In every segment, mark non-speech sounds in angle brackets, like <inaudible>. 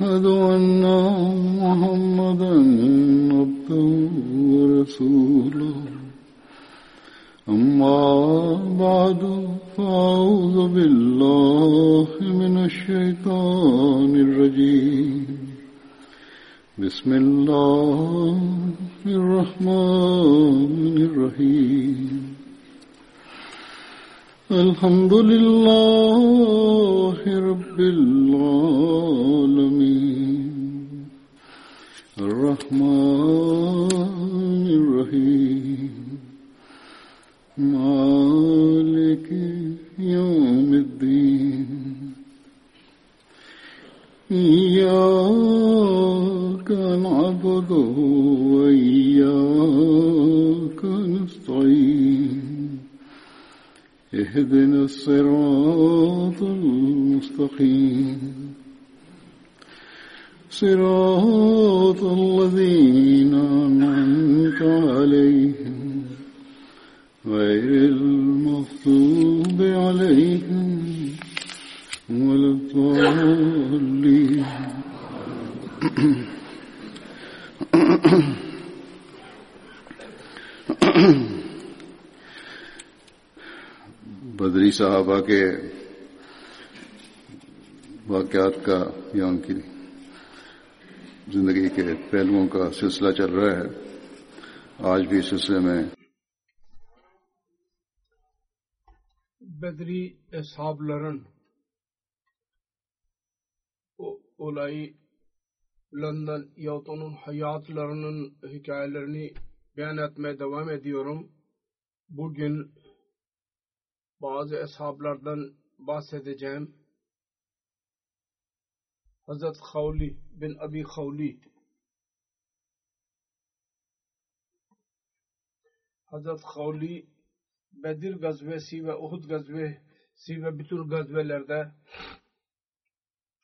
وأشهد أن محمدا عبده ورسوله. أما بعد فأعوذ بالله من الشيطان الرجيم. بسم الله الرحمن الرحيم. الحمد لله صراط الذين أنعمت عليهم غير المغضوب عليهم ولا الضالين. بدری صحابہ کے واقعات کا بیان کی जिंदगी के पहलुओं का सिलसिला चल रहा है आज भी इस सिलसिले में Bedri eshabların o- olaylarından yahut onun hayatlarının hikayelerini beyan etmeye devam ediyorum. Bugün bazı eshablardan bahsedeceğim. Hazret Khawli bin Abi Khawli Hazret Khawli Bedir gazvesi ve Uhud gazvesi ve bütün gazvelerde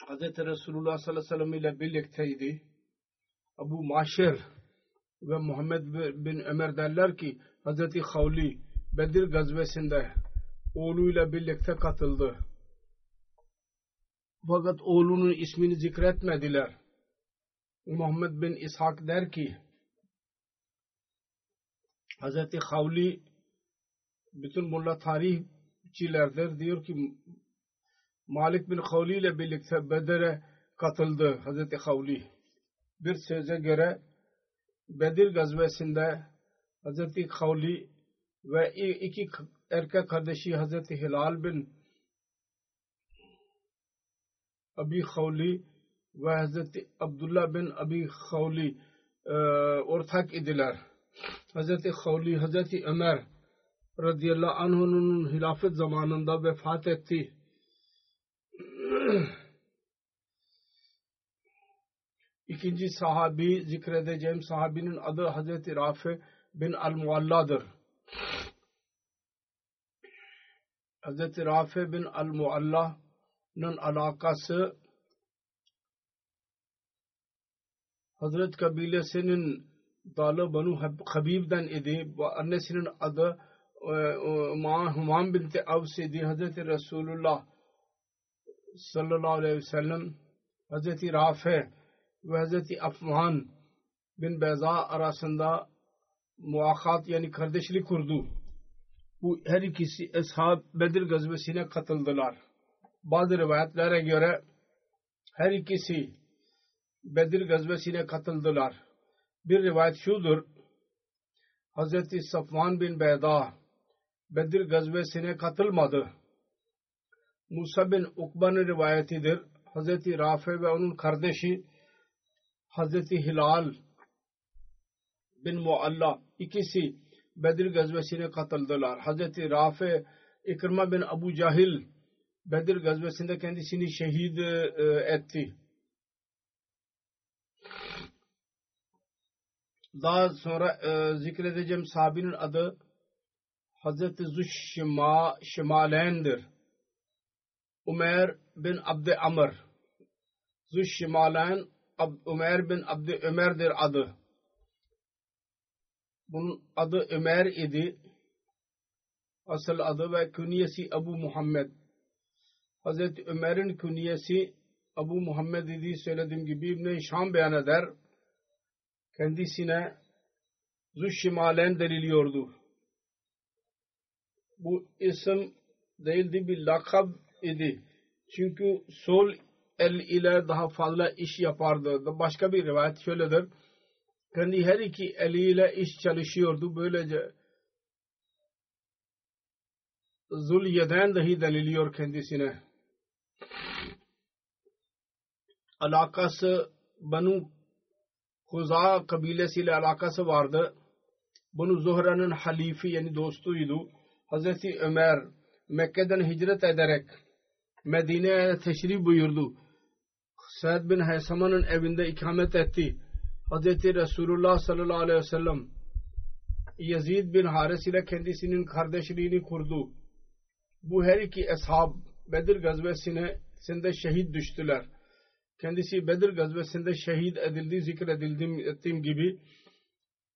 Hz. Resulullah sallallahu aleyhi ve sellem ile birlikteydi. Abu Maşer ve Muhammed bin Ömer derler ki Hz. Khawli Bedir gazvesinde oğluyla birlikte katıldı. Fakat oğlunun ismini zikretmediler. Muhammed bin İshak der ki Hz. Khawli bütün mulla tarihçilerdir diyor ki Malik bin Khawli ile birlikte Bedir'e katıldı Hazreti Khawli. Bir söze göre Bedir gazvesinde Hazreti Khawli ve iki erkek kardeşi Hazreti Hilal bin Abi Khawli ve Hazreti Abdullah bin Abi Khawli e, ortak idiler. Hazreti Khawli, Hazreti Ömer radıyallahu anh'unun hilafet zamanında vefat etti. <clears throat> İkinci sahabi zikredeceğim sahabinin adı Hazreti Rafi bin Al-Mualla'dır. Hazreti Rafi bin Al-Mualla'nın alakası Hazret kabilesinin dalı Banu Habib'den idi. Annesinin adı Humam binti Avs idi. Hazreti Resulullah sallallahu aleyhi ve sellem Hazreti Rafi ve Hazreti Afman bin Beza arasında muakat yani kardeşlik kurdu. Bu her ikisi Ashab Bedir gazvesine katıldılar. Bazı rivayetlere göre her ikisi Bedir gazvesine katıldılar. Bir rivayet şudur. Hazreti Safvan bin Beyda Bedir gazvesine katılmadı. Musa bin Ukba'nın rivayetidir. Hazreti Rafi ve onun kardeşi Hazreti Hilal bin Mualla ikisi Bedir gazvesine katıldılar. Hazreti Rafi İkrima bin Abu Cahil Bedir gazvesinde kendisini şehit e, etti. Daha sonra e, zikredeceğim sahabinin adı Hazreti Züşşima Şimalen'dir. Umer bin Abd Amr. Züşşimalen Umer bin Abd Ömer'dir adı. Bunun adı Ömer idi. Asıl adı ve künyesi Abu Muhammed. Hazreti Ömer'in künyesi Abu Muhammed idi söylediğim gibi İbn-i Şam beyan eder. Kendisine Züşşimalen deniliyordu. Bu isim değildi bir lakab idi. Çünkü sol el ile daha fazla iş yapardı. Başka bir rivayet şöyledir. Kendi her iki eliyle iş çalışıyordu. Böylece Zulyeden dahi deniliyor kendisine. Alakası Banu Huza kabilesiyle alakası vardı. Bunu Zuhra'nın halifi yani dostuydu. Hazreti Ömer Mekke'den hicret ederek Medine'ye teşrif buyurdu. Said bin Haysama'nın evinde ikamet etti. Hazreti Resulullah sallallahu aleyhi ve sellem Yazid bin Haris ile kendisinin kardeşliğini kurdu. Bu her iki ashab Bedir gazvesine sinde şehit düştüler. Kendisi Bedir gazvesinde şehit edildi zikredildiğim ettiğim gibi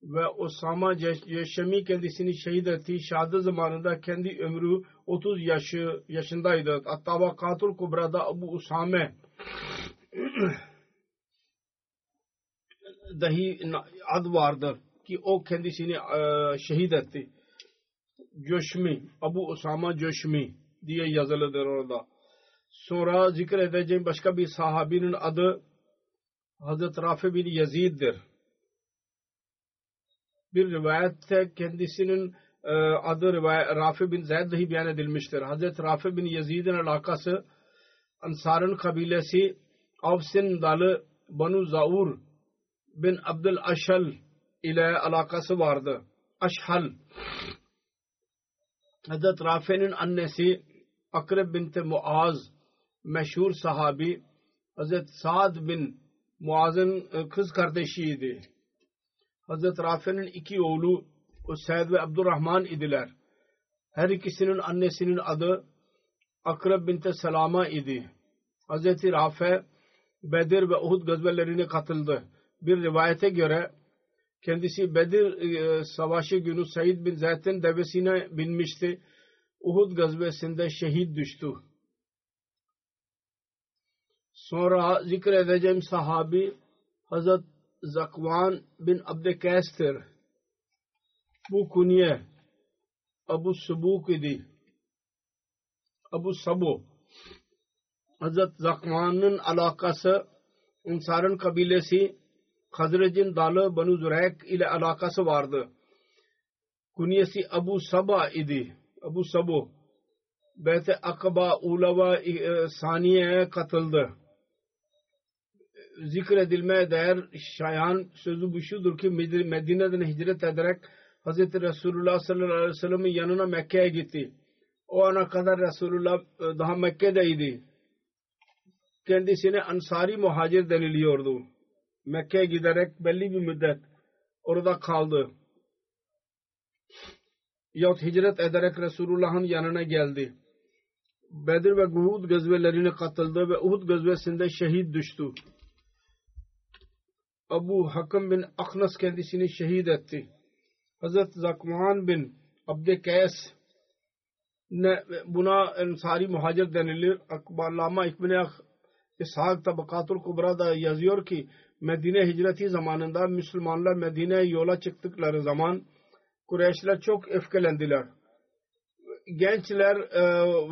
ve Osama Yeşemi kendisini şehit etti. Şahadı zamanında kendi ömrü 30 yaşı yaşındaydı. Hatta Vakatul Kubra'da Abu Usame <clears throat> dahi ad vardır ki o kendisini şehit etti. Coşmi, Abu Usama Coşmi diye yazılıdır orada. Sonra zikredeceğim başka bir sahabinin adı Hazreti Rafi bin Yazid'dir bir rivayette kendisinin e, adı rivayet, Rafi bin Zeyd dahi beyan edilmiştir. Hazreti Rafi bin Yazid'in alakası Ansar'ın kabilesi Avs'in dalı Banu Zaur bin Abdül Aşal ile alakası vardı. Aşhal. Hazreti Rafi'nin annesi Akrab binti Muaz meşhur sahabi Hazreti Sa'd bin Muaz'ın e, kız kardeşiydi. Hazreti Rafi'nin iki oğlu Usaid ve Abdurrahman idiler. Her ikisinin annesinin adı Akrab binte Selama idi. Hazreti Rafi Bedir ve Uhud gazvelerine katıldı. Bir rivayete göre kendisi Bedir e, savaşı günü Said bin Zeyd'in devesine binmişti. Uhud gazvesinde şehit düştü. Sonra zikredeceğim sahabi Hazret Zakvan bin Abdekes'tir. Bu kunye Abu Subuk idi. Abu Sabu. Hazret Zakvan'ın alakası Ansar'ın kabilesi Hazret'in dalı Banu Zürek ile alakası vardı. Kunyesi Abu Saba idi. Abu Sabu. Beyt-i Akaba Ulava e, Saniye'ye katıldı zikredilmeye değer şayan sözü bu şudur ki Medine'den hicret ederek Hz. Resulullah sallallahu aleyhi ve sellem'in yanına Mekke'ye gitti. O ana kadar Resulullah e, daha Mekke'deydi. Kendisine Ansari muhacir deniliyordu. Mekke'ye giderek belli bir müddet orada kaldı. Yahut hicret ederek Resulullah'ın yanına geldi. Bedir ve Uhud gazvelerine katıldı ve Uhud gazvesinde şehit düştü. Abu Hakim bin Aknas kendisini şehit etti. Hazret Zakman bin Abdekays ne buna ensari muhacir denilir. Akbarlama İbni İshak Tabakatul Kubra'da yazıyor ki Medine hicreti zamanında Müslümanlar Medine'ye yola çıktıkları zaman Kureyşler çok öfkelendiler. Gençler e,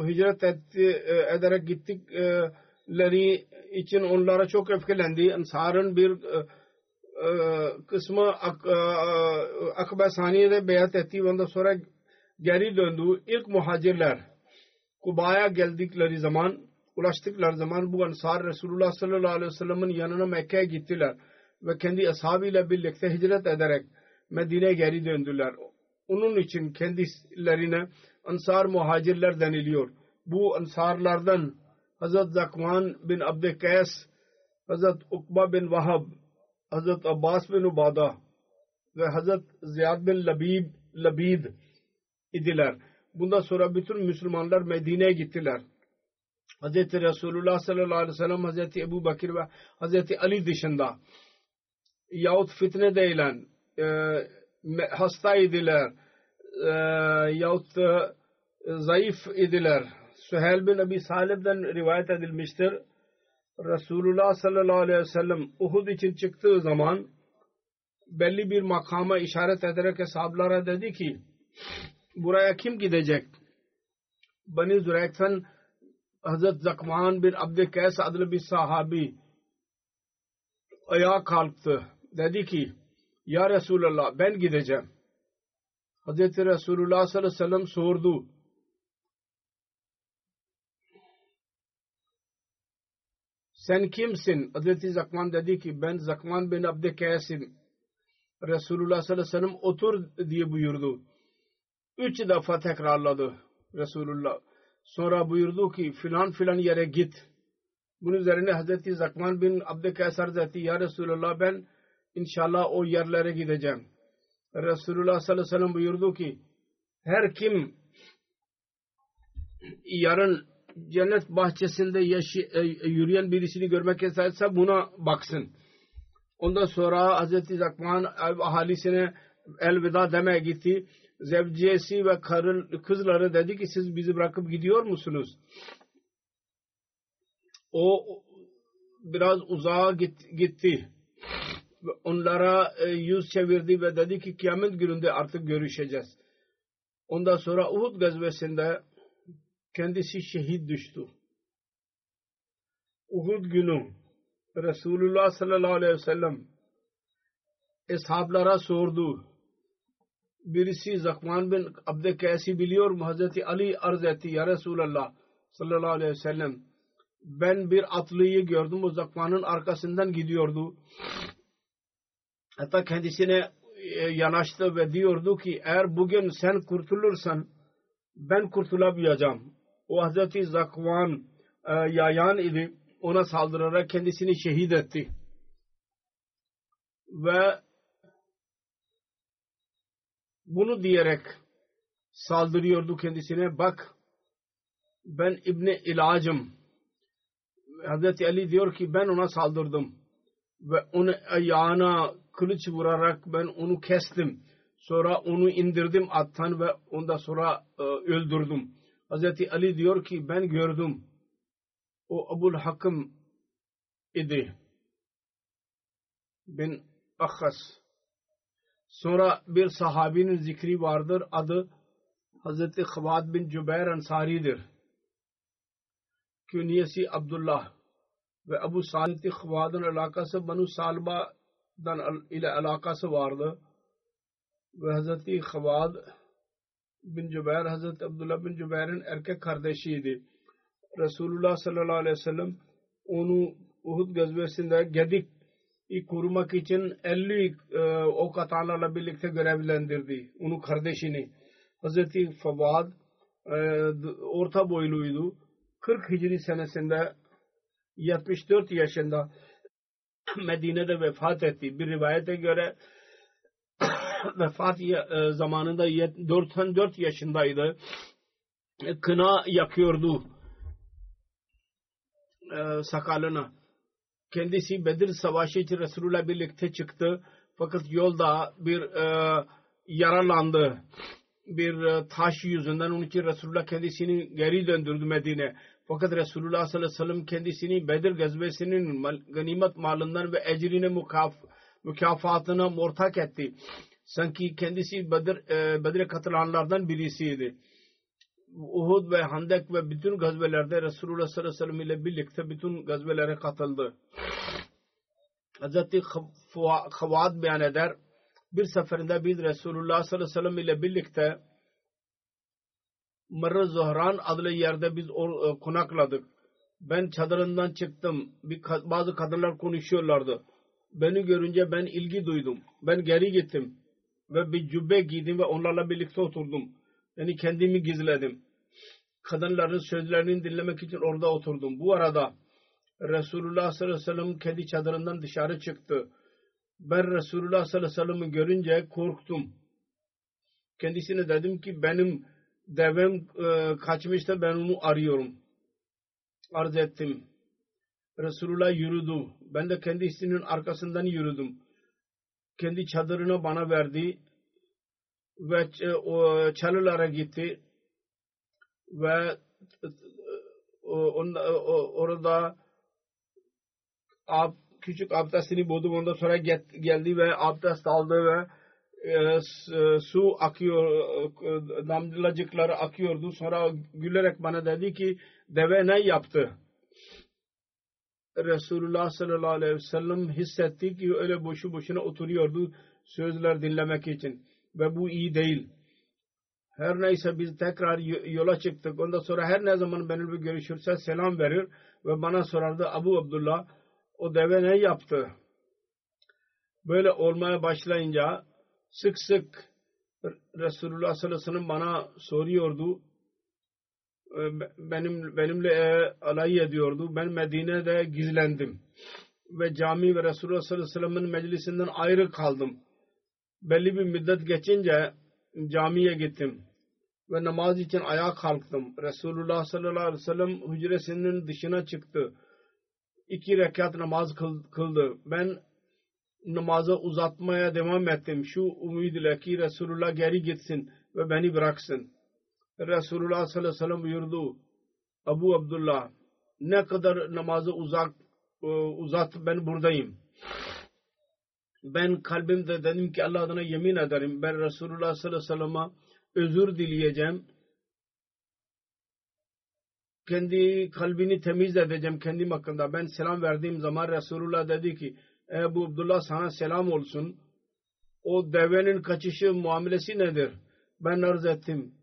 hicret etti, e, ederek gittikleri için onlara çok öfkelendi. Ensar'ın bir e, kısmı Ak Akba Saniye'de beyat etti. Ondan sonra geri döndü. İlk muhacirler Kuba'ya geldikleri zaman ulaştıkları zaman bu Ansar Resulullah sallallahu aleyhi ve sellem'in yanına Mekke'ye gittiler. Ve kendi ashabıyla birlikte hicret ederek Medine'ye geri döndüler. Onun için kendilerine Ansar muhacirler deniliyor. bu ansarlardan Hazret Zakvan bin Abdükays, Hazret Ukba bin Vahab, Hazret Abbas bin Ubada ve Hazret Ziyad bin Labib, Labid idiler. Bundan sonra bütün Müslümanlar Medine'ye gittiler. Hz. Resulullah sallallahu aleyhi ve sellem Hz. Ebu Bakir ve Hz. Ali dışında yahut fitne değilen e, hasta idiler e, yahut e, zayıf idiler. Süheyl bin Abi Salib'den rivayet edilmiştir. Resulullah sallallahu aleyhi ve sellem Uhud için çıktığı zaman belli bir makama işaret ederek hesaplara dedi ki buraya kim gidecek? Bani Züreyk'ten Hazret Zakman bin Abdülkays adlı bir sahabi ayağa kalktı. Dedi ki Ya Resulallah ben gideceğim. Hazreti Resulullah sallallahu aleyhi ve sellem sordu. Sen kimsin? Hazreti Zakman dedi ki ben Zakman bin Abdülkays'im. Resulullah sallallahu aleyhi ve sellem otur diye buyurdu. Üç defa tekrarladı Resulullah. Sonra buyurdu ki filan filan yere git. Bunun üzerine Hazreti Zakman bin Abdülkays Hazreti Ya Resulullah ben inşallah o yerlere gideceğim. Resulullah sallallahu aleyhi ve sellem buyurdu ki her kim yarın cennet bahçesinde yaşı, e, yürüyen birisini görmek isterse buna baksın. Ondan sonra Hazreti Zakman ahalisine elveda demeye gitti. Zevciyesi ve karın, kızları dedi ki siz bizi bırakıp gidiyor musunuz? O biraz uzağa gitti. Onlara e, yüz çevirdi ve dedi ki kıyamet gününde artık görüşeceğiz. Ondan sonra Uhud gazvesinde kendisi şehit düştü. Uhud günü Resulullah sallallahu aleyhi ve sellem eshablara sordu. Birisi Zakman bin Abdülkays'i biliyor mu? Hazreti Ali arz etti. Ya Resulallah sallallahu aleyhi ve sellem ben bir atlıyı gördüm. O Zakman'ın arkasından gidiyordu. Hatta kendisine e, yanaştı ve diyordu ki eğer bugün sen kurtulursan ben kurtulamayacağım. O Hazreti Zakvan e, yayan idi. Ona saldırarak kendisini şehit etti. Ve bunu diyerek saldırıyordu kendisine. Bak ben İbni İlacım. Hazreti Ali diyor ki ben ona saldırdım. Ve onu ayağına kılıç vurarak ben onu kestim. Sonra onu indirdim attan ve ondan sonra e, öldürdüm. Hazreti Ali diyor ki ben gördüm. O Abul Hakim idi. Bin Akhas. Sonra bir sahabinin zikri vardır. Adı Hazreti Khabad bin Cübeyr Ansari'dir. Künyesi Abdullah ve Abu Salih Khabad'ın alakası Banu Salba'dan ile alakası vardı. Ve Hazreti Khabad bin Cübeyr Hazreti Abdullah bin Cübeyr'in erkek kardeşiydi. Resulullah sallallahu aleyhi ve sellem onu Uhud gazvesinde Gedik korumak için 50 e, ok atanlarla birlikte görevlendirdi. Onun kardeşini. Hazreti Favad e, orta boyluydu. 40 Hicri senesinde 74 yaşında Medine'de vefat etti. Bir rivayete göre <coughs> vefat e, zamanında 94 yaşındaydı. E, kına yakıyordu e, sakalına. Kendisi Bedir Savaşı için Resulullah birlikte çıktı. Fakat yolda bir yaralandı. Bir taş yüzünden onun için Resulullah kendisini geri döndürdü Medine. Fakat Resulullah sallallahu aleyhi ve sellem kendisini Bedir gazvesinin ganimet malından ve ecrine mukaf, mükafatına ortak etti sanki kendisi Bedir, e, katılanlardan birisiydi. Uhud ve Handek ve bütün gazvelerde Resulullah sallallahu aleyhi ve sellem ile birlikte bütün gazvelere katıldı. Hazreti Havad beyan eder. Bir seferinde biz Resulullah sallallahu aleyhi ve sellem ile birlikte Mırr Zuhran adlı yerde biz or, e, konakladık. Ben çadırından çıktım. Bir, bazı kadınlar konuşuyorlardı. Beni görünce ben ilgi duydum. Ben geri gittim ve bir cübbe giydim ve onlarla birlikte oturdum. Yani kendimi gizledim. kadınların sözlerini dinlemek için orada oturdum. Bu arada Resulullah sallallahu aleyhi ve sellem kendi çadırından dışarı çıktı. Ben Resulullah sallallahu aleyhi ve sellem'i görünce korktum. Kendisine dedim ki benim devem e, kaçmıştı ben onu arıyorum. Arz ettim. Resulullah yürüdü. Ben de kendisinin arkasından yürüdüm. Kendi çadırını bana verdi ve çalılara gitti ve orada ab, küçük abdestini buldum. Ondan sonra geldi ve abdest aldı ve e, su akıyor, e, damlacıkları akıyordu. Sonra gülerek bana dedi ki deve ne yaptı? Resulullah sallallahu aleyhi ve sellem hissetti ki öyle boşu boşuna oturuyordu sözler dinlemek için. Ve bu iyi değil. Her neyse biz tekrar yola çıktık. Ondan sonra her ne zaman benimle görüşürse selam verir ve bana sorardı Abu Abdullah o deve ne yaptı? Böyle olmaya başlayınca sık sık Resulullah sallallahu aleyhi ve sellem bana soruyordu. Benim, benimle e, alay ediyordu. Ben Medine'de gizlendim. Ve cami ve Resulullah sallallahu aleyhi ve sellem'in meclisinden ayrı kaldım. Belli bir müddet geçince camiye gittim. Ve namaz için ayağa kalktım. Resulullah sallallahu aleyhi ve sellem hücresinin dışına çıktı iki rekat namaz kıldı. Ben namazı uzatmaya devam ettim. Şu umid ki Resulullah geri gitsin ve beni bıraksın. Resulullah sallallahu aleyhi ve sellem buyurdu. Abu Abdullah ne kadar namazı uzak e, uzat ben buradayım. Ben kalbimde dedim ki Allah adına yemin ederim ben Resulullah sallallahu aleyhi ve sellem'e özür dileyeceğim kendi kalbini temiz edeceğim kendim hakkında. Ben selam verdiğim zaman Resulullah dedi ki Ebu Abdullah sana selam olsun. O devenin kaçışı muamelesi nedir? Ben arz ettim.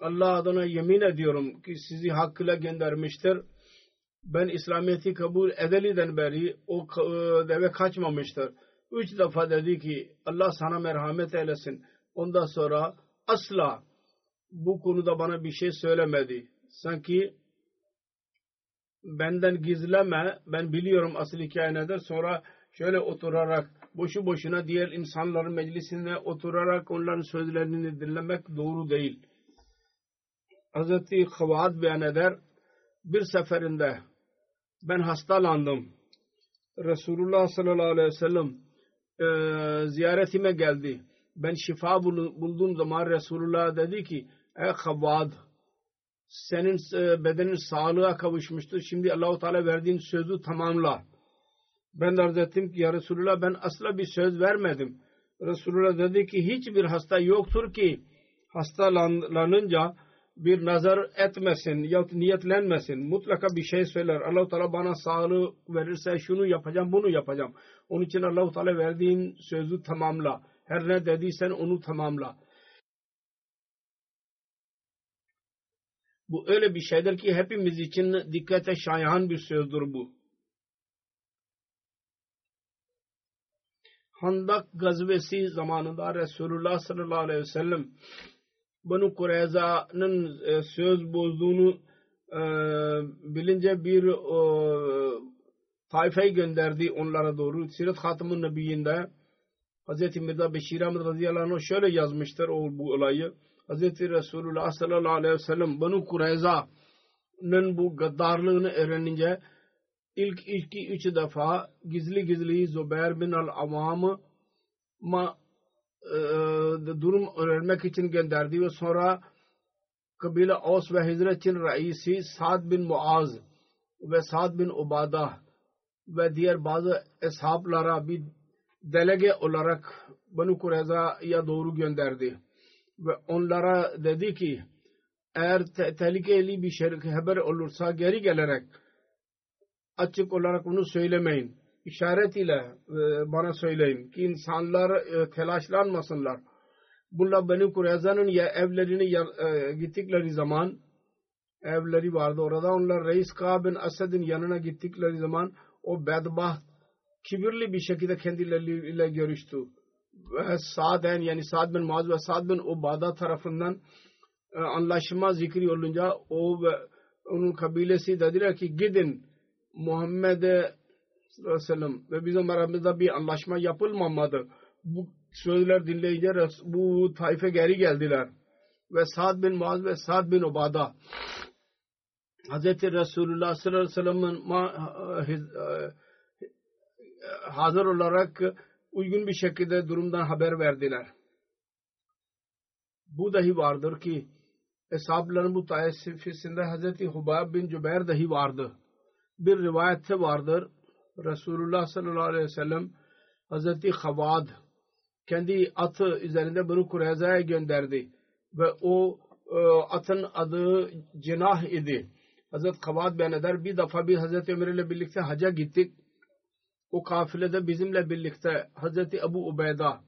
Allah adına yemin ediyorum ki sizi hakkıyla göndermiştir. Ben İslamiyet'i kabul edeliden beri o e, deve kaçmamıştır. Üç defa dedi ki Allah sana merhamet eylesin. Ondan sonra asla bu konuda bana bir şey söylemedi. Sanki benden gizleme ben biliyorum asıl hikaye nedir sonra şöyle oturarak boşu boşuna diğer insanların meclisine oturarak onların sözlerini dinlemek doğru değil. Hazreti Havad beyan eder bir seferinde ben hastalandım. Resulullah sallallahu aleyhi ve sellem e, ziyaretime geldi. Ben şifa bulduğum zaman Resulullah dedi ki ey Havad senin e, bedenin sağlığa kavuşmuştur. Şimdi Allahu Teala verdiğin sözü tamamla. Ben de arz ettim ki ya Resulullah ben asla bir söz vermedim. Resulullah dedi ki hiçbir hasta yoktur ki hastalanınca bir nazar etmesin ya niyetlenmesin. Mutlaka bir şey söyler. Allah-u Teala bana sağlığı verirse şunu yapacağım bunu yapacağım. Onun için Allah-u Teala verdiğin sözü tamamla. Her ne dediysen onu tamamla. Bu öyle bir şeydir ki hepimiz için dikkate şayan bir sözdür bu. Handak gazvesi zamanında Resulullah sallallahu aleyhi ve sellem Banu Kureyza'nın e, söz bozduğunu e, bilince bir e, tayfayı gönderdi onlara doğru. Sirat Hatam'ın Nebiyyinde Hz. Mirza Beşir Ahmet radıyallahu anh şöyle yazmıştır o, bu olayı. Hz. Resulullah sallallahu aleyhi ve sellem Banu Kureyza'nın bu gaddarlığını öğrenince ilk iki üç defa gizli gizli Zübeyir bin al-Avam'ı e, durum öğrenmek için gönderdi ve sonra kabile Aus ve Hizret'in reisi Sa'd bin Muaz ve Sa'd bin Ubada ve diğer bazı eshablara bir delege olarak Banu Kureyza'ya doğru gönderdi. Ve onlara dedi ki eğer te tehlikeli bir şey haber olursa geri gelerek açık olarak onu söylemeyin. İşaret ile e, bana söyleyin ki insanlar e, telaşlanmasınlar. Bunlar Beni Kureyza'nın ya evlerini e, gittikleri zaman evleri vardı orada. Onlar Reis Ka bin Asad'ın yanına gittikleri zaman o bedbaht kibirli bir şekilde kendileriyle görüştü ve Sa'den yani Sa'd bin Muaz ve Sa'd bin Ubada tarafından anlaşma zikri olunca o ve onun kabilesi dediler ki gidin Muhammed sallallahu aleyhi ve sellem ve bizim aramızda bir anlaşma yapılmamadı. Bu sözler dinleyince bu taife geri geldiler. Ve Sa'd bin Muaz ve Sa'd bin Ubada Hz. Resulullah sallallahu aleyhi ve sellem'in hazır olarak uygun bir şekilde durumdan haber verdiler. Bu dahi vardır ki Eshabların bu taifesinde Hz. Hubab bin Cübeyr dahi vardı. Bir rivayette vardır. Resulullah sallallahu aleyhi ve sellem Hz. Havad kendi atı üzerinde bunu Kureyza'ya gönderdi. Ve o e, atın adı Cenah idi. Hazret Kavat beyan eder. Bir defa biz Hazreti Ömer ile birlikte haca gittik. O kafilede bizimle birlikte Hazreti Ebu Ubeyda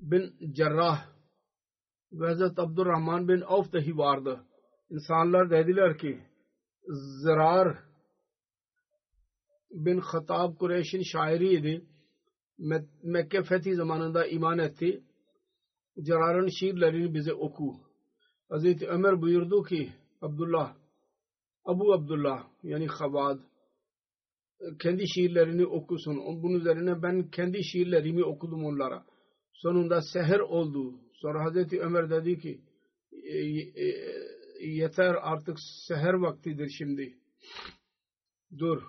bin Cerrah ve Hazreti Abdurrahman bin Avf dahi vardı. İnsanlar dediler ki Zirar bin Khattab Kureyş'in şairiydi. Mekke fethi zamanında iman etti. Cerar'ın şiirlerini bize oku. Hazreti Ömer buyurdu ki Abdullah Abu Abdullah yani Habad kendi şiirlerini okusun. Bunun üzerine ben kendi şiirlerimi okudum onlara. Sonunda seher oldu. Sonra Hazreti Ömer dedi ki e, e, yeter artık seher vaktidir şimdi. Dur.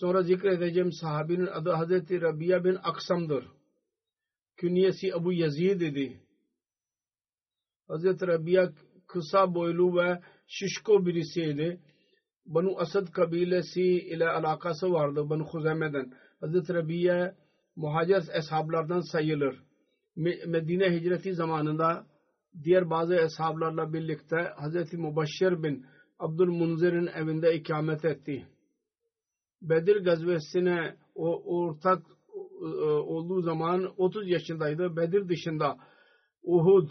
Sonra zikredeceğim sahabinin adı Hazreti Rabia bin Aksam'dır. Künyesi Abu Yazid idi. Hazreti Rabia kısa boylu ve şişko birisiydi. Banu Asad kabilesi ile alakası vardı Banu Huzeme'den. Hazreti Rabia muhacir eshablardan sayılır. Medine hicreti zamanında diğer bazı eshablarla birlikte Hazreti Mubaşşir bin Abdülmunzir'in evinde ikamet etti. Bedir gazvesine o ortak e, olduğu zaman 30 yaşındaydı. Bedir dışında Uhud,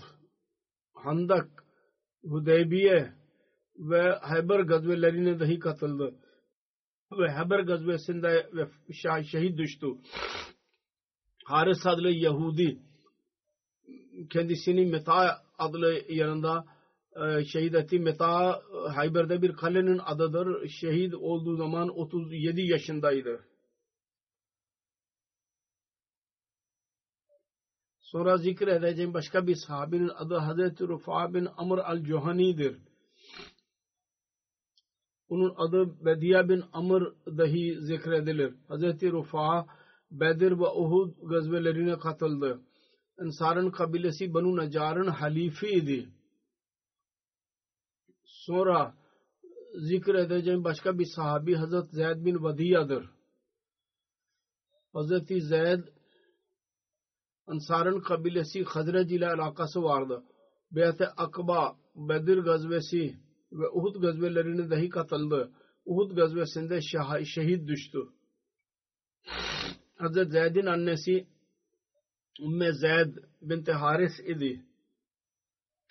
Handak, Hudeybiye ve Hayber gazvelerine dahi katıldı. Ve Hayber gazvesinde şehit düştü. Haris adlı Yahudi kendisini Meta adlı yanında şehit etti. Meta Hayber'de bir kalenin adıdır. Şehit olduğu zaman 37 yaşındaydı. Sonra zikredeceğim başka bir sahabinin adı Hazreti Rufa bin Amr al-Cuhani'dir. Onun adı Bediye bin Amr dahi zikredilir. Hazreti Rufa Bedir ve Uhud gazvelerine katıldı. Ensar'ın kabilesi Banu Necar'ın halifiydi. Sonra zikredeceğim başka bir sahabi Hazret Zeyd bin Vadiya'dır. Hazreti Zeyd Ansar'ın kabilesi Hazrec ile alakası vardı. Beyat-ı Akba, Bedir gazvesi ve Uhud gazvelerine dahi katıldı. Uhud gazvesinde şehit düştü. Hazret Zeyd'in annesi Umme Zeyd binti Haris idi.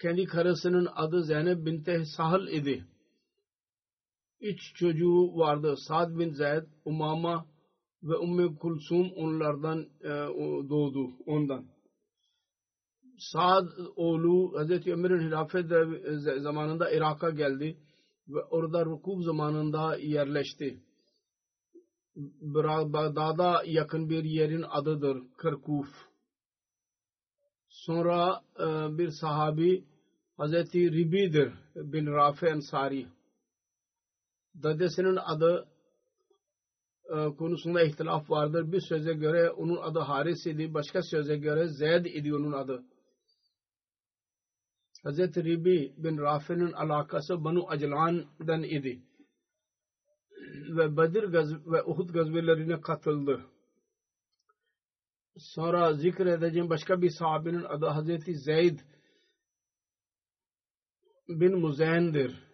Kendi karısının adı Zeynep binti Sahal idi. Üç çocuğu vardı. Sad bin Zeyd, Umama ve Umme Kulsum onlardan e, doğdu ondan. Sad oğlu Hazreti Ömer'in hilafet zamanında Irak'a geldi ve orada rukub zamanında yerleşti. Bağdat'a yakın bir yerin adıdır Kırkuf. Sonra e, bir sahabi Hazreti Ribi'dir bin Rafi Ensari. Dedesinin adı e, konusunda ihtilaf vardır. Bir söze göre onun adı Haris idi. Başka söze göre Zeyd idi onun adı. Hazreti Ribi bin Rafi'nin alakası Banu Aclan'dan idi. Ve Bedir gaz ve Uhud gazvelerine katıldı. Sonra zikredeceğim başka bir sahabinin adı Hazreti Zeyd bin Muzayn'dir.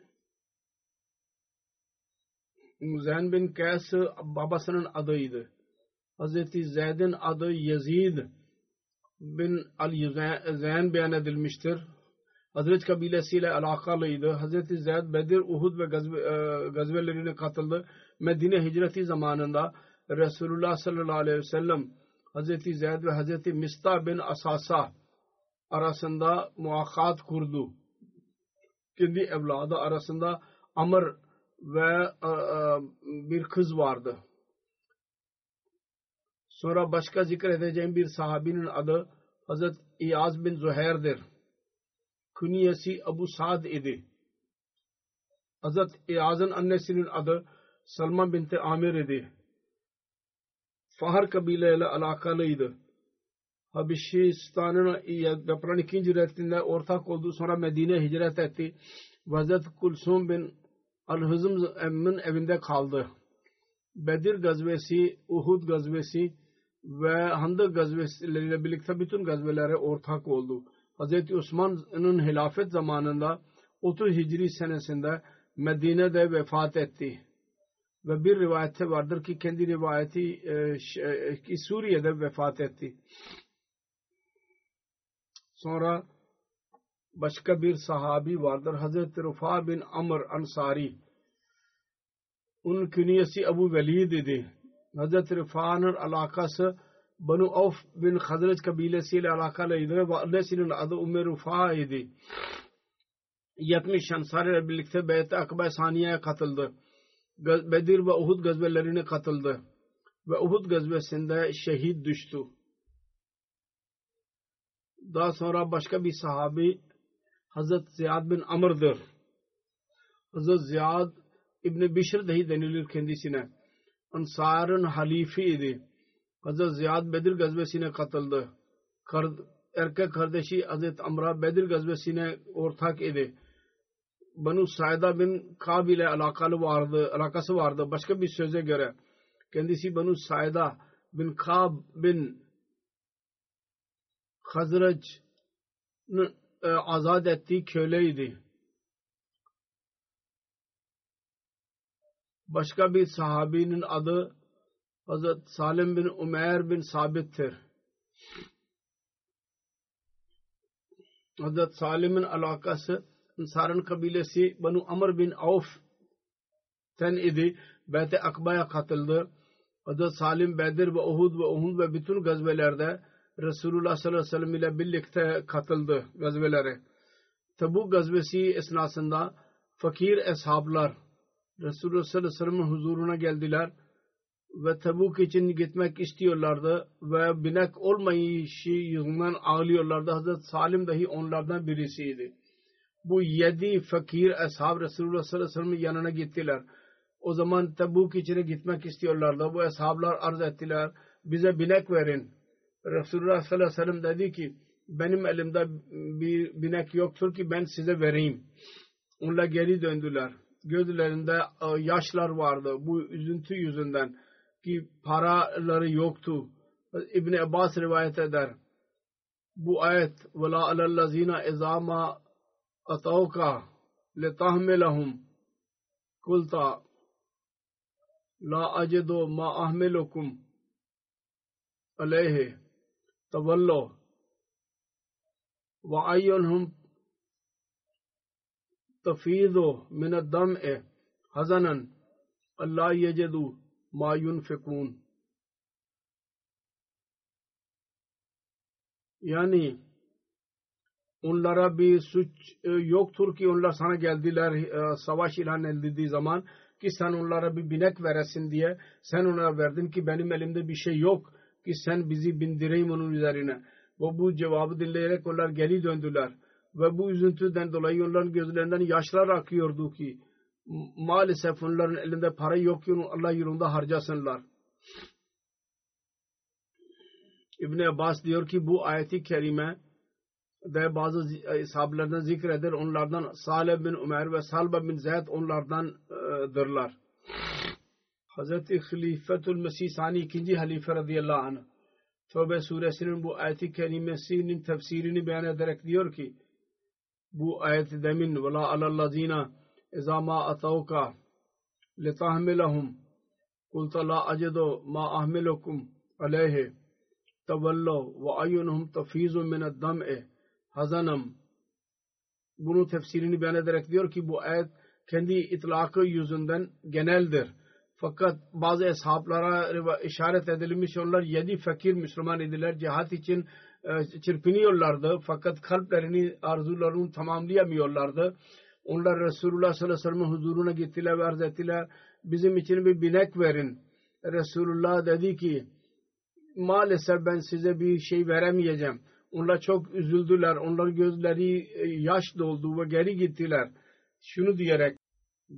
Muzayn bin Kays babasının adıydı. Hazreti Zeyd'in adı Yazid bin al-Zayn beyan edilmiştir. Hazret kabilesiyle alakalıydı. Hazreti Zeyd Bedir, Uhud ve e, gazvelerine katıldı. Medine hicreti zamanında Resulullah sallallahu aleyhi ve sellem Hazreti Zeyd ve Hazreti Mista bin Asasa arasında muakkat kurdu. Kendi evladı arasında Amr ve e, e, bir kız vardı. Sonra başka zikredeceğim bir sahabinin adı Hazret İyaz bin Züheyr'dir. Künyesi Abu Sa'd idi. Hazret İyaz'ın annesinin adı Salman binti Amir idi. Fahar kabileyle alakalıydı. Habeşistan'ın yapan ikinci reddinde ortak oldu. Sonra Medine hicret etti. Hazret Kulsum bin Al-Hızm'ın evinde kaldı. Bedir gazvesi, Uhud gazvesi ve Handak gazveleriyle birlikte bütün gazvelere ortak oldu. Hz. Osman'ın hilafet zamanında 30 Hicri senesinde Medine'de vefat etti. Ve bir rivayette vardır ki kendi rivayeti e, e, ki Suriye'de vefat etti. Sonra başka bir sahabi vardır. Hazreti Rufa bin Amr Ansari. Onun künyesi Abu Velid idi. Hazreti Rufa'nın alakası Banu Auf bin Hazret kabilesiyle alakalıydı ve annesinin adı Umme Rufa idi. 70 Ansari birlikte Beyt-i Akba Saniye'ye katıldı. Bedir ve Uhud gazvelerine katıldı. Ve Uhud gazvesinde şehit düştü. Daha sonra başka bir sahabi Hazret Ziyad bin Amr'dır. Hazret Ziyad İbni Bişr dahi denilir kendisine. Ansar'ın halifi idi. Hazret Ziyad Bedir gazvesine katıldı. Erkek kardeşi Hazret Amra Bedir gazvesine ortak idi. Banu Saida bin Kab ile alakalı vardı, alakası vardı. Başka bir söze göre kendisi Banu Saida bin Kab bin Hazrac'ın e, azat ettiği köleydi. Başka bir sahabinin adı Hazret Salim bin Umer bin Sabit'tir. Hazret Salim'in alakası Ansar'ın kabilesi Banu Amr bin Auf ten idi. Beyt-i Akba'ya katıldı. Hazret Salim Bedir ve Uhud ve Uhud ve bütün gazvelerde Resulullah sallallahu aleyhi ve sellem ile birlikte katıldı gazvelere. Tabuk gazvesi esnasında fakir eshablar Resulullah sallallahu aleyhi ve sellem'in huzuruna geldiler ve Tabuk için gitmek istiyorlardı ve binek olmayışı yüzünden ağlıyorlardı. Hazret Salim dahi onlardan birisiydi Bu yedi fakir ashab Resulullah sallallahu aleyhi ve sellem'in yanına gittiler. O zaman Tabuk için gitmek istiyorlardı. Bu ashablar arz ettiler. Bize binek verin. Resulullah sallallahu aleyhi ve sellem dedi ki benim elimde bir binek yoktur ki ben size vereyim. Onlar geri döndüler. Gözlerinde e, yaşlar vardı bu üzüntü yüzünden ki paraları yoktu. İbni Abbas rivayet eder. Bu ayet وَلَا عَلَى الَّذ۪ينَ اِذَا مَا اتوکا لتحملہم کلتا لا اجد ما احملکم علیہ تولو وعینہم تفیض من اے حزن اللہ یجدو ما ينفقون یعنی onlara bir suç e, yoktur ki onlar sana geldiler e, savaş ilan edildiği zaman ki sen onlara bir binek veresin diye sen onlara verdin ki benim elimde bir şey yok ki sen bizi bindireyim onun üzerine. Ve bu cevabı dinleyerek onlar geri döndüler ve bu üzüntüden dolayı onların gözlerinden yaşlar akıyordu ki maalesef onların elinde para yok ki Allah yolunda harcasınlar. İbn Abbas diyor ki bu ayeti kerime de bazı sahabelerden zikreder. Onlardan Salih bin Ömer ve Salba bin Zeyd onlardandırlar. Hazreti Halifetul Mesih Sani ikinci halife radıyallahu anh Tövbe suresinin bu ayeti kerimesinin tefsirini beyan ederek diyor ki bu ayet demin وَلَا عَلَى الَّذ۪ينَ اِذَا مَا اَتَوْكَ لِتَحْمِلَهُمْ قُلْتَ لَا أَجِدُ مَا أَحْمِلُكُمْ عَلَيْهِ تَوَلَّوْا وَاَيُّنْهُمْ تَف۪يزٌ مِنَ الدَّمْءِ Hazanım bunu tefsirini beyan ederek diyor ki bu ayet kendi itlakı yüzünden geneldir. Fakat bazı eshaplara işaret edilmiş onlar yedi fakir Müslüman idiler. Cihat için e, çırpınıyorlardı. Fakat kalplerini arzularını tamamlayamıyorlardı. Onlar Resulullah sallallahu aleyhi ve sellem'in huzuruna gittiler ve arz ettiler. Bizim için bir binek verin. Resulullah dedi ki maalesef ben size bir şey veremeyeceğim. Onlar çok üzüldüler. Onların gözleri e, yaş doldu ve geri gittiler. Şunu diyerek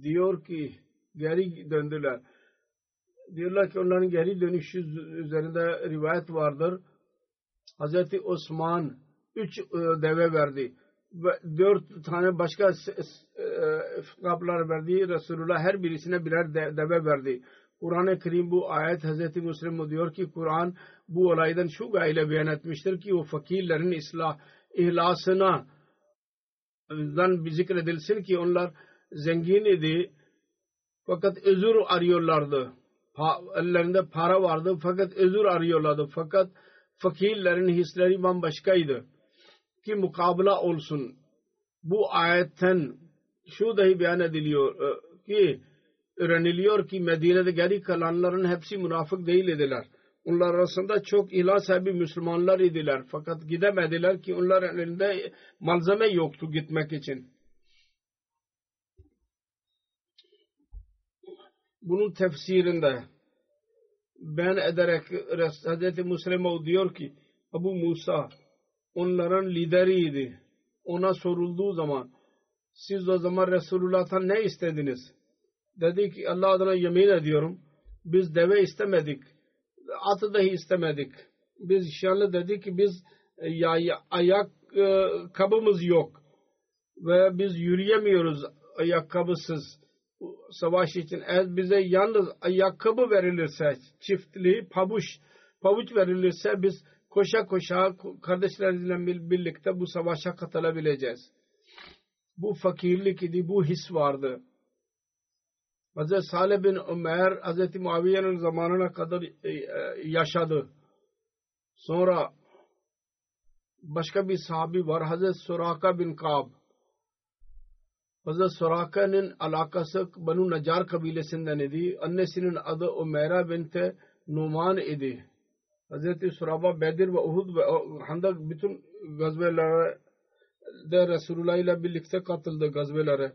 diyor ki geri döndüler. Diyorlar ki onların geri dönüşü üzerinde rivayet vardır. Hazreti Osman üç e, deve verdi. Ve dört tane başka e, kaplar verdi. Resulullah her birisine birer deve verdi. Kur'an-ı Kerim bu ayet Hazreti Müslim diyor ki Kur'an bu olaydan şu gayle beyan etmiştir ki o fakirlerin ıslah, ihlasına dan zikredilsin ki onlar zengin idi fakat özür arıyorlardı. Pa, ellerinde para vardı fakat özür arıyorlardı. Fakat fakirlerin hisleri bambaşkaydı. Ki mukabla olsun. Bu ayetten şu dahi beyan ediliyor e, ki öğreniliyor ki Medine'de geri kalanların hepsi münafık değil idiler. Onlar arasında çok ilah sahibi Müslümanlar idiler. Fakat gidemediler ki onların elinde malzeme yoktu gitmek için. Bunun tefsirinde ben ederek Hz. Müslim diyor ki Abu Musa onların lideriydi. Ona sorulduğu zaman siz o zaman Resulullah'tan ne istediniz? Dedi ki Allah adına yemin ediyorum biz deve istemedik. Atı dahi istemedik. Biz inşallah dedi ki biz e, ya, ayak e, kabımız yok. Ve biz yürüyemiyoruz ayakkabısız savaş için. Eğer bize yalnız ayakkabı verilirse çiftli pabuç pabuç verilirse biz koşa koşa kardeşlerimizle birlikte bu savaşa katılabileceğiz. Bu fakirlik idi, bu his vardı. Hz. Salih bin Ömer Hz. Muaviye'nin zamanına kadar e, e, yaşadı. Sonra başka bir sahabi var Hz. Suraka bin Kab. Hz. Suraka'nın alakası Banu Nacar kabilesinden idi. Annesinin adı Umeyra binte Numan idi. Hz. Suraba Bedir ve Uhud ve Handak bütün gazvelere de Resulullah ile birlikte katıldı gazvelere.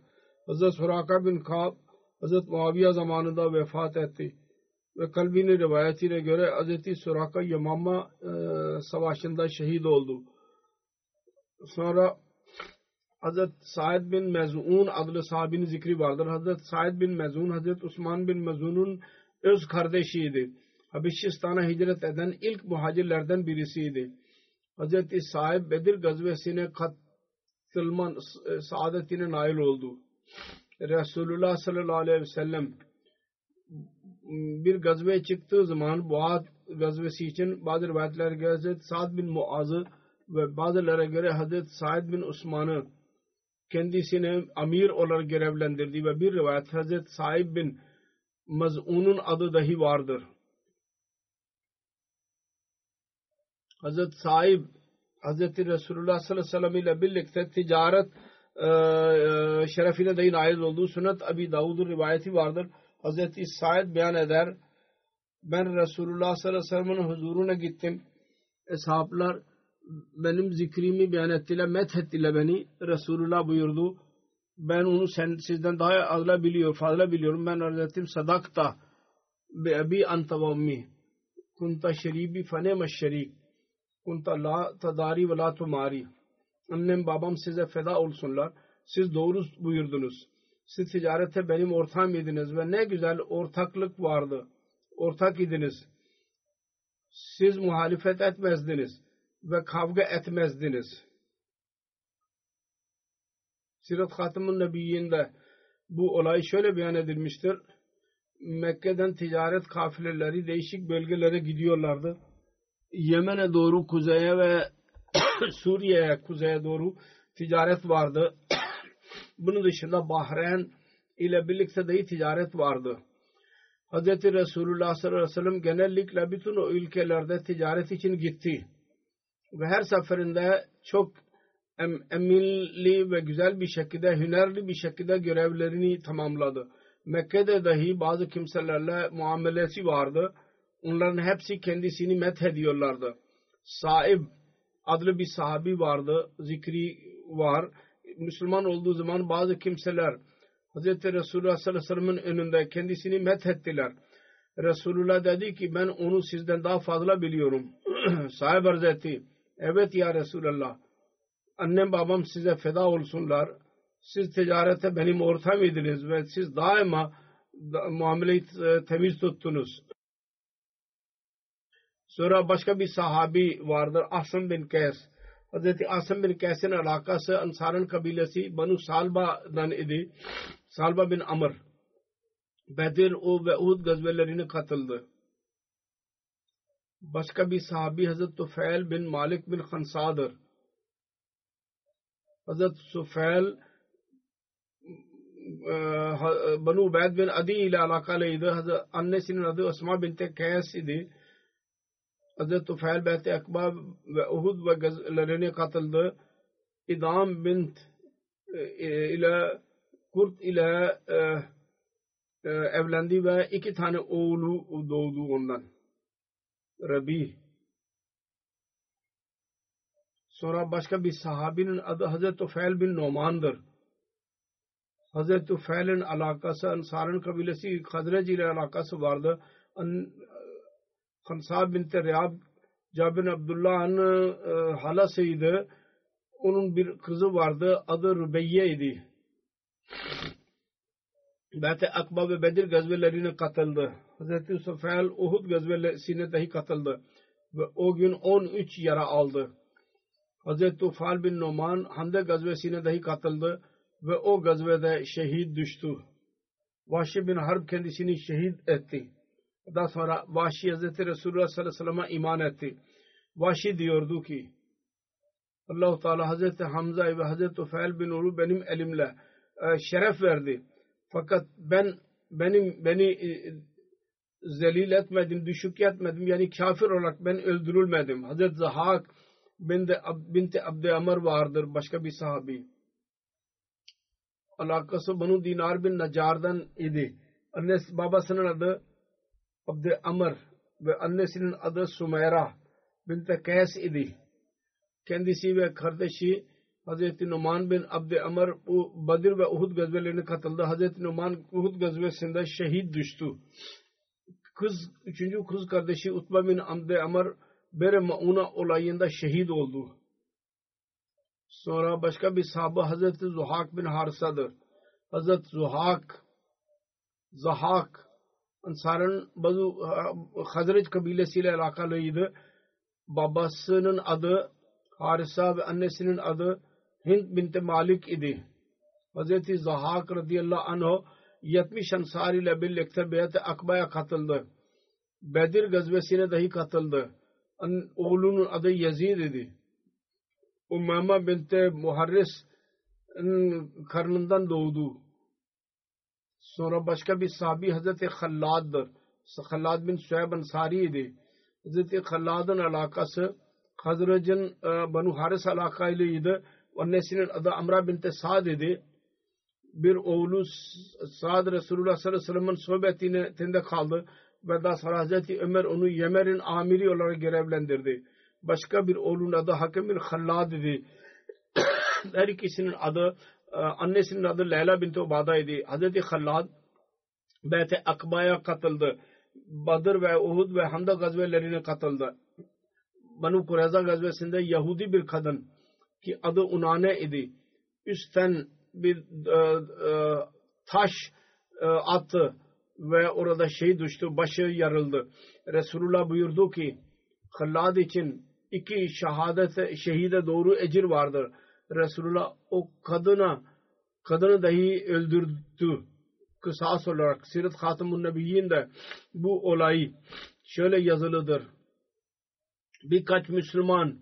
Hz. Suraka bin Kab Hazret Muaviye zamanında vefat etti. Ve kalbinin rivayetine göre Hazreti Suraka Yamama e, savaşında şehit oldu. Sonra Hazret Said bin Mezun adlı sahabinin zikri vardır. Hazret Said bin Mezun, Hazret Osman bin Mezun'un öz kardeşiydi. Habeşistan'a hicret eden ilk muhacirlerden birisiydi. Hazreti Said Bedir gazvesine katılman e, saadetine nail oldu. Resulullah sallallahu aleyhi ve sellem bir gazve çıktığı zaman Boğaz gazvesi için bazı rivayetler göre Hazreti Sa'd bin Muaz'ı ve bazılara göre Hazreti Sa'd bin Osman'ı kendisine amir olarak görevlendirdi ve bir rivayet Hazreti Sa'id bin Maz'un'un adı dahi vardır. Hazreti Sa'ib Hazreti Resulullah sallallahu aleyhi ve sellem ile birlikte ticaret şerefine dahi nail olduğu sünnet Abi Davud'un rivayeti vardır. Hazreti Said beyan eder. Ben Resulullah sallallahu aleyhi ve sellem'in huzuruna gittim. Eshablar benim zikrimi beyan ettiler, methettiler beni. Resulullah buyurdu. Ben onu sen, sizden daha fazla biliyor, fazla biliyorum. Ben arz ettim sadakta be abi anta ve ummi. Kunta şeribi fene şerik. Kunta la tadari ve la tumari annem babam size feda olsunlar. Siz doğru buyurdunuz. Siz ticarete benim ortağım idiniz ve ne güzel ortaklık vardı. Ortak idiniz. Siz muhalefet etmezdiniz ve kavga etmezdiniz. Sirat Hatam'ın Nebiyyinde bu olay şöyle beyan edilmiştir. Mekke'den ticaret kafileleri değişik bölgelere gidiyorlardı. Yemen'e doğru kuzeye ve <coughs> Suriye'ye kuzeye doğru ticaret vardı. <coughs> Bunun dışında Bahreyn ile birlikte de ticaret vardı. Hz. Resulullah sallallahu aleyhi ve sellem genellikle bütün o ülkelerde ticaret için gitti. Ve her seferinde çok em, eminli ve güzel bir şekilde, hünerli bir şekilde görevlerini tamamladı. Mekke'de dahi bazı kimselerle muamelesi vardı. Onların hepsi kendisini met ediyorlardı. Adlı bir sahabi vardı. Zikri var. Müslüman olduğu zaman bazı kimseler Hz. Resulullah sallallahu aleyhi ve sellem'in önünde kendisini methettiler. Resulullah dedi ki ben onu sizden daha fazla biliyorum. <clears throat> Sahip arz etti. Evet ya Resulallah. Annem babam size feda olsunlar. Siz ticarete benim ortağım idiniz ve siz daima muameleyi temiz tuttunuz. Sonra başka bir sahabi vardır. Asım bin Kays. Hazreti Asım bin Kays'in alakası Ansar'ın kabilesi Banu Salba'dan idi. Salba bin Amr. Bedir o ve Uhud gazvelerine katıldı. Başka bir sahabi Hazreti Tufel bin Malik bin Khansa'dır. Hazreti Tufel Banu Ubayd bin Adi ile alakalıydı. Annesinin adı Osma binti Kays idi. Hazreti Tufel Beyt-i Ekba ve Uhud ve gazvelerine katıldı. İdam bint ile Kurt ile evlendi ve iki tane oğlu doğdu ondan. Rabi. Sonra başka bir sahabinin adı Hazreti Tufel bin Noman'dır. Hazreti Tufel'in alakası Ansar'ın kabilesi Khazraj ile alakası vardı. Khansab bin Riyab Cabir Abdullah'ın e, halasıydı. Onun bir kızı vardı. Adı Rübeyye idi. Beyt-i Akba ve Bedir gazvelerine katıldı. Hz. Sufel Uhud gazvelesine dahi katıldı. Ve o gün 13 yara aldı. Hz. Tufal bin Noman Hande gazvesine dahi katıldı ve o gazvede şehit düştü. Vahşi bin Harb kendisini şehit etti. Daha sonra Vahşi Hz. Resulullah sallallahu aleyhi ve sellem'e iman etti. Vahşi diyordu ki Allah-u Teala Hz. Hamza ve Hz. Tufel bin Uru benim elimle e, şeref verdi. Fakat ben benim beni e, zelil etmedim, düşük etmedim. Yani kafir olarak ben öldürülmedim. Hazreti Zahak binti, binti Abdi Amr vardır. Başka bir sahabi. Alakası Banu Dinar bin Nacar'dan idi. Annesi babasının adı Abdi Amr ve annesinin adı Sumeyra binti Kays idi. Kendisi ve kardeşi Hazreti Numan bin Abdi Amr Badir ve Uhud gazvelerine katıldı. Hazreti Numan Uhud gazvesinde şehit düştü. Kız, üçüncü kız kardeşi Utba bin Abdi Amr Bere Mauna olayında şehit oldu. Sonra başka bir sahabe Hazreti Zuhak bin Harsa'dır. Hazreti Zuhak Zahak Ansar'ın bazı Hazret kabilesiyle alakalıydı. Babasının adı Harisa ve annesinin adı Hind bint Malik idi. Hazreti Zahak radıyallahu anh 70 ansar ile birlikte Beyat-ı Akba'ya katıldı. Bedir gazvesine dahi katıldı. Oğlunun adı Yazid idi. Umama bint Muharris karnından doğdu. Sonra başka bir sahabi Hazreti Hallad'dır. Hallad bin Suheb Ansari idi. Hazreti Hallad'ın alakası Hazracın Banu Haris alakaylıydı. Annesinin adı Amra binti Sa'd idi. Bir oğlu Sa'd Resulullah sallallahu aleyhi ve sellem'in sohbetinde kaldı. Ve daha sonra Hazreti Ömer onu Yemer'in amiri olarak görevlendirdi. Başka bir oğlunun adı Hakim bin Khallad idi. <coughs> Her ikisinin adı annesinin adı Leyla binti Ubada idi. Hazreti Khallad Beyt-i Akba'ya katıldı. Badr ve Uhud ve Hamda gazvelerine katıldı. Banu Kureyza gazvesinde Yahudi bir kadın ki adı Unane idi. Üstten bir e, e, taş e, attı ve orada şey düştü, başı yarıldı. Resulullah buyurdu ki Hallad için iki şehadet şehide doğru ecir vardır. Resulullah o kadına kadını dahi öldürdü. Kısas olarak Sirat Hatımun Nebiyyin bu olayı şöyle yazılıdır. Birkaç Müslüman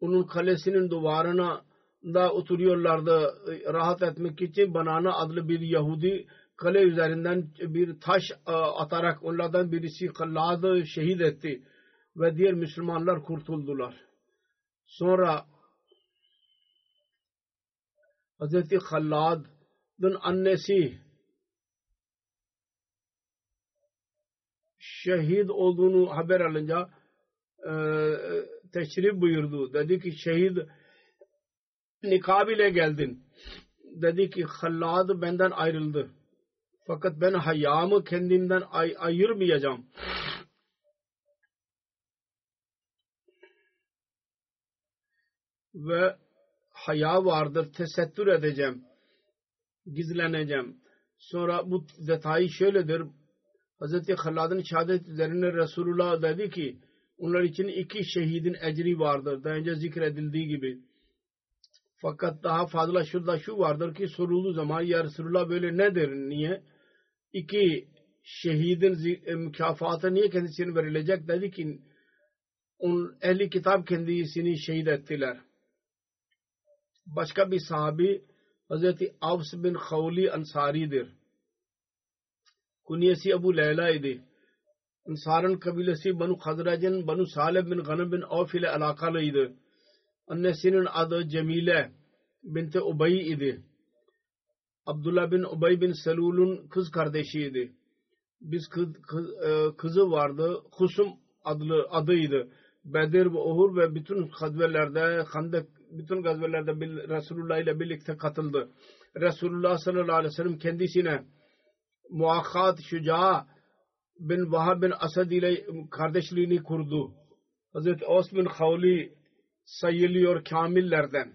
onun kalesinin duvarına da oturuyorlardı rahat etmek için Banana adlı bir Yahudi kale üzerinden bir taş atarak onlardan birisi Kallad'ı şehit etti ve diğer Müslümanlar kurtuldular. Sonra Hz. Hallad'ın annesi şehit olduğunu haber alınca teşrif buyurdu. Dedi ki şehit nikab ile geldin. Dedi ki Hallad benden ayrıldı. Fakat ben hayamı kendimden ay ayırmayacağım. Ve haya vardır. Tesettür edeceğim. Gizleneceğim. Sonra bu detayı şöyledir. Hz. Hallad'ın şehadet üzerine Resulullah dedi ki onlar için iki şehidin ecri vardır. Daha önce zikredildiği gibi. Fakat daha fazla şurada şu vardır ki sorulduğu zaman ya Resulullah böyle nedir? Niye? İki şehidin e, mükafatı niye kendisine verilecek? Dedi ki on, ehli kitap kendisini şehit ettiler. Başka bir sahabi Hazreti Avs bin Khawli Ansari'dir. Kunyesi Abu Leyla idi. Ansar'ın kabilesi Banu Khadrac'ın Banu Salih bin Ghanam bin Avf ile alakalıydı. Annesinin adı Cemile binti Ubay idi. Abdullah bin Ubay bin Selul'un kız kardeşiydi. Biz kız, kız, e, kızı vardı. Husum adlı adıydı. Bedir ve Uhud ve bütün gazvelerde, Handak bütün gazvelerde Resulullah ile birlikte katıldı. Resulullah sallallahu aleyhi ve sellem kendisine muakkat şuca bin Vahab bin Asad ile kardeşliğini kurdu. Hazreti Os bin Khawli sayılıyor kamillerden.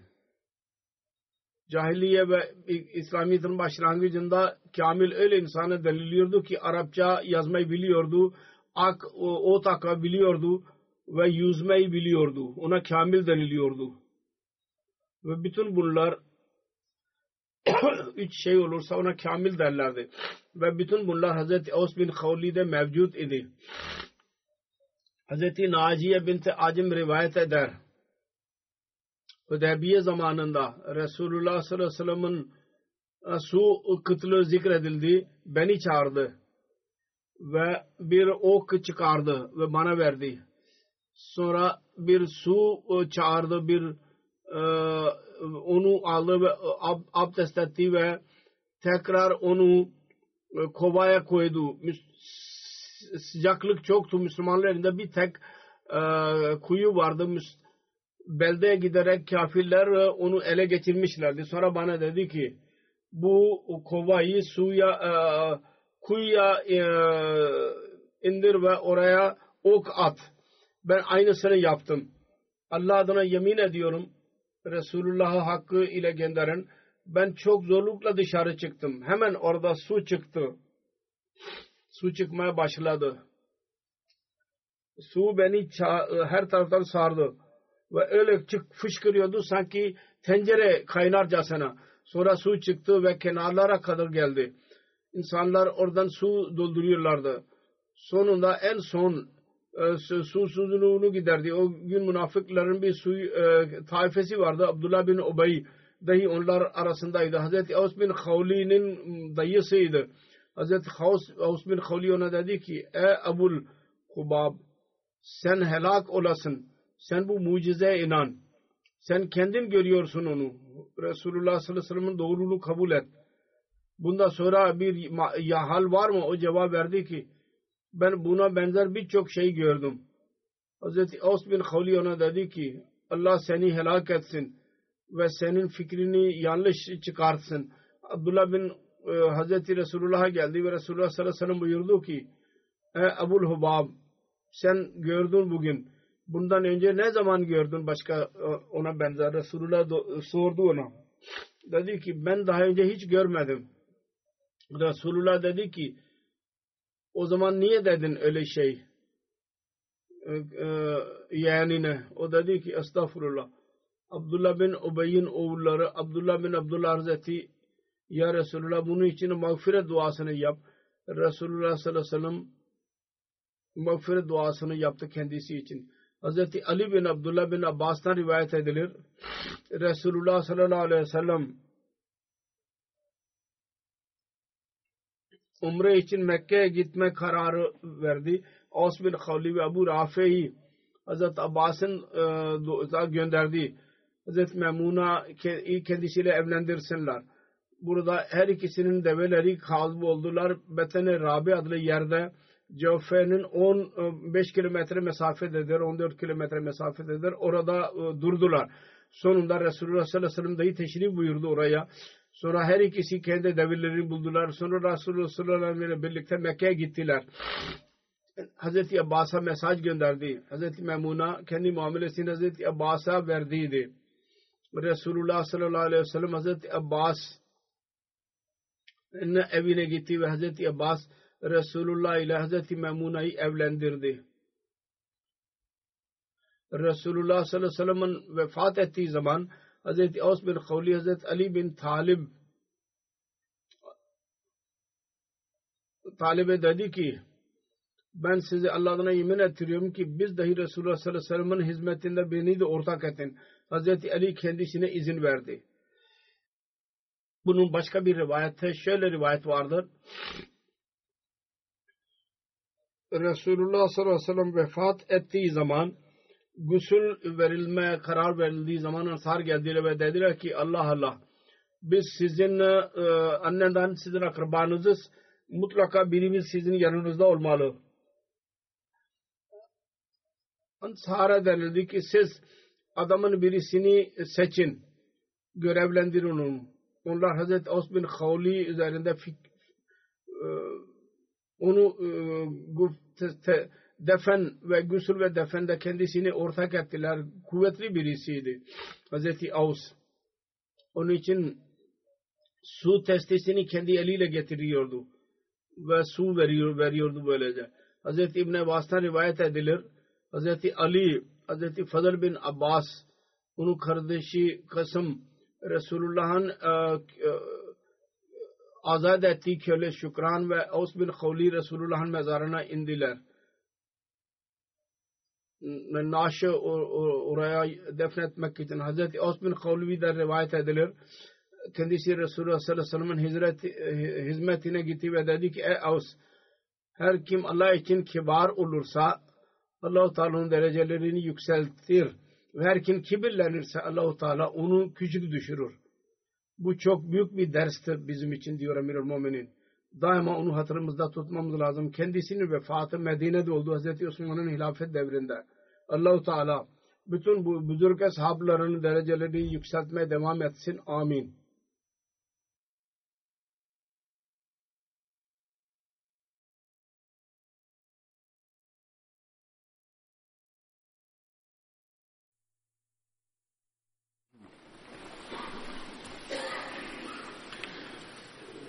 Cahiliye ve İslamiyet'in başlangıcında kamil öyle insana deniliyordu ki Arapça yazmayı biliyordu, ak, ot akabiliyordu ve yüzmeyi biliyordu. Ona kamil deniliyordu. Ve bütün bunlar <coughs> üç şey olursa ona kamil derlerdi. Ve bütün bunlar Hazreti Aus bin Khawli'de mevcut idi. Hazreti Naciye binti Acim rivayet eder. Hudeybiye zamanında Resulullah sallallahu aleyhi ve sellem'in e, su kıtlığı zikredildi. Beni çağırdı. Ve bir ok çıkardı ve bana verdi. Sonra bir su e, çağırdı, bir onu aldı ve ab, abdest etti ve tekrar onu kovaya koydu. Sıcaklık çoktu Müslümanların bir tek kuyu vardı beldeye giderek kafirler onu ele geçirmişlerdi. Sonra bana dedi ki bu kovayı suya e, kuyuya e, indir ve oraya ok at. Ben aynısını yaptım. Allah adına yemin ediyorum Resulullah'ı hakkı ile gönderen ben çok zorlukla dışarı çıktım. Hemen orada su çıktı. Su çıkmaya başladı. Su beni her taraftan sardı ve öyle çık fışkırıyordu sanki tencere kaynarcasına. Sonra su çıktı ve kenarlara kadar geldi. İnsanlar oradan su dolduruyorlardı. Sonunda en son e, susuzluğunu giderdi. O gün münafıkların bir su e, taifesi vardı. Abdullah bin Ubay dahi onlar arasındaydı. Hazreti Aus bin Khawli'nin dayısıydı. Hazreti Aus bin Khawli ona dedi ki Ey Abul Hubab sen helak olasın sen bu mucizeye inan. Sen kendin görüyorsun onu. Resulullah sallallahu aleyhi ve sellem'in doğruluğunu kabul et. Bunda sonra bir ya hal var mı? O cevap verdi ki ben buna benzer birçok şey gördüm. Hazreti Aus bin Khawli ona dedi ki Allah seni helak etsin ve senin fikrini yanlış çıkartsın. Abdullah bin e, Hazreti Resulullah'a geldi ve Resulullah sallallahu aleyhi ve sellem buyurdu ki Ey Ebul Hubab sen gördün bugün bundan önce ne zaman gördün başka e, ona benzer Resulullah sordu ona. Dedi ki ben daha önce hiç görmedim. Resulullah dedi ki o zaman niye dedin öyle şey? Yani ne? O dedi ki estağfurullah. Abdullah bin Ubey'in oğulları Abdullah bin Abdullah Hazreti Ya Resulullah bunun için mağfiret duasını yap. Resulullah sallallahu aleyhi ve sellem mağfiret duasını yaptı kendisi için. Hazreti Ali bin Abdullah bin Abbas'tan rivayet edilir. Resulullah sallallahu aleyhi ve sellem umre için Mekke'ye gitme kararı verdi. Aus bin Khawli ve Abu Rafi'yi Hazreti Abbas'ın e, gönderdi. Hazreti Memuna kendisiyle evlendirsinler. Burada her ikisinin develeri kazb oldular. Betene Rabi adlı yerde Cevfe'nin 15 kilometre mesafededir, 14 kilometre mesafededir. Orada e, durdular. Sonunda Resulullah sallallahu aleyhi ve sellem dahi teşrif buyurdu oraya. Sonra her ikisi kendi devirlerini buldular. Sonra Resulullah sallallahu aleyhi ve sellem birlikte Mekke'ye gittiler. Hazreti Abbas'a mesaj gönderdi. Hazreti Memuna kendi muamelesini Hazreti Abbas'a verdiydi. Resulullah sallallahu aleyhi ve sellem Hazreti Abbas evine gitti ve Hazreti Abbas Resulullah ile Hazreti Memuna'yı evlendirdi. Resulullah sallallahu aleyhi ve sellem'in vefat ettiği zaman Hazreti Aus bin Kavli Hazreti Ali bin Talib Talib'e dedi ki ben size Allah'ına yemin ettiriyorum ki biz dahi Resulullah sallallahu aleyhi ve sellem'in hizmetinde beni de ortak ettin. Hazreti Ali kendisine izin verdi. Bunun başka bir rivayette şöyle rivayet vardır. Resulullah sallallahu aleyhi ve sellem vefat ettiği zaman gusül verilmeye karar verildiği zaman Ansar geldiler ve dediler ki Allah Allah biz sizin e, anneden sizin akrabanızız mutlaka birimiz sizin yanınızda olmalı. Ansar'a denildi ki siz adamın birisini seçin görevlendirin onu. Onlar Hazreti Os bin üzerinde fik, e, onu e, defen ve gusül ve defende kendisini ortak ettiler. Kuvvetli birisiydi. Hazreti Aus. Onun için su testisini kendi eliyle getiriyordu. Ve su veriyor, veriyordu böylece. Hazreti İbn Abbas'tan rivayet edilir. Hazreti Ali, Hazreti Fadıl bin Abbas, onun kardeşi Kasım, Resulullah'ın e, e, azad ettiği köle Şükran ve Aus bin Khawli Resulullah'ın mezarına indiler. Naaşı oraya defnetmek için Hazreti bin Khawli'den rivayet edilir. Kendisi Resulullah sallallahu aleyhi ve sellem'in hizmetine gitti ve dedi ki ey Aus her kim Allah için kibar olursa Allah-u Teala'nın derecelerini yükseltir. Ve her kim kibirlenirse Allah-u Teala onu küçük düşürür. Bu çok büyük bir derstir bizim için diyor Emirül Muminin. Daima onu hatırımızda tutmamız lazım. Kendisinin vefatı Medine'de oldu Hz. Osman'ın hilafet devrinde. Allah-u Teala bütün bu büzürg ashablarının derecelerini yükseltmeye devam etsin. Amin.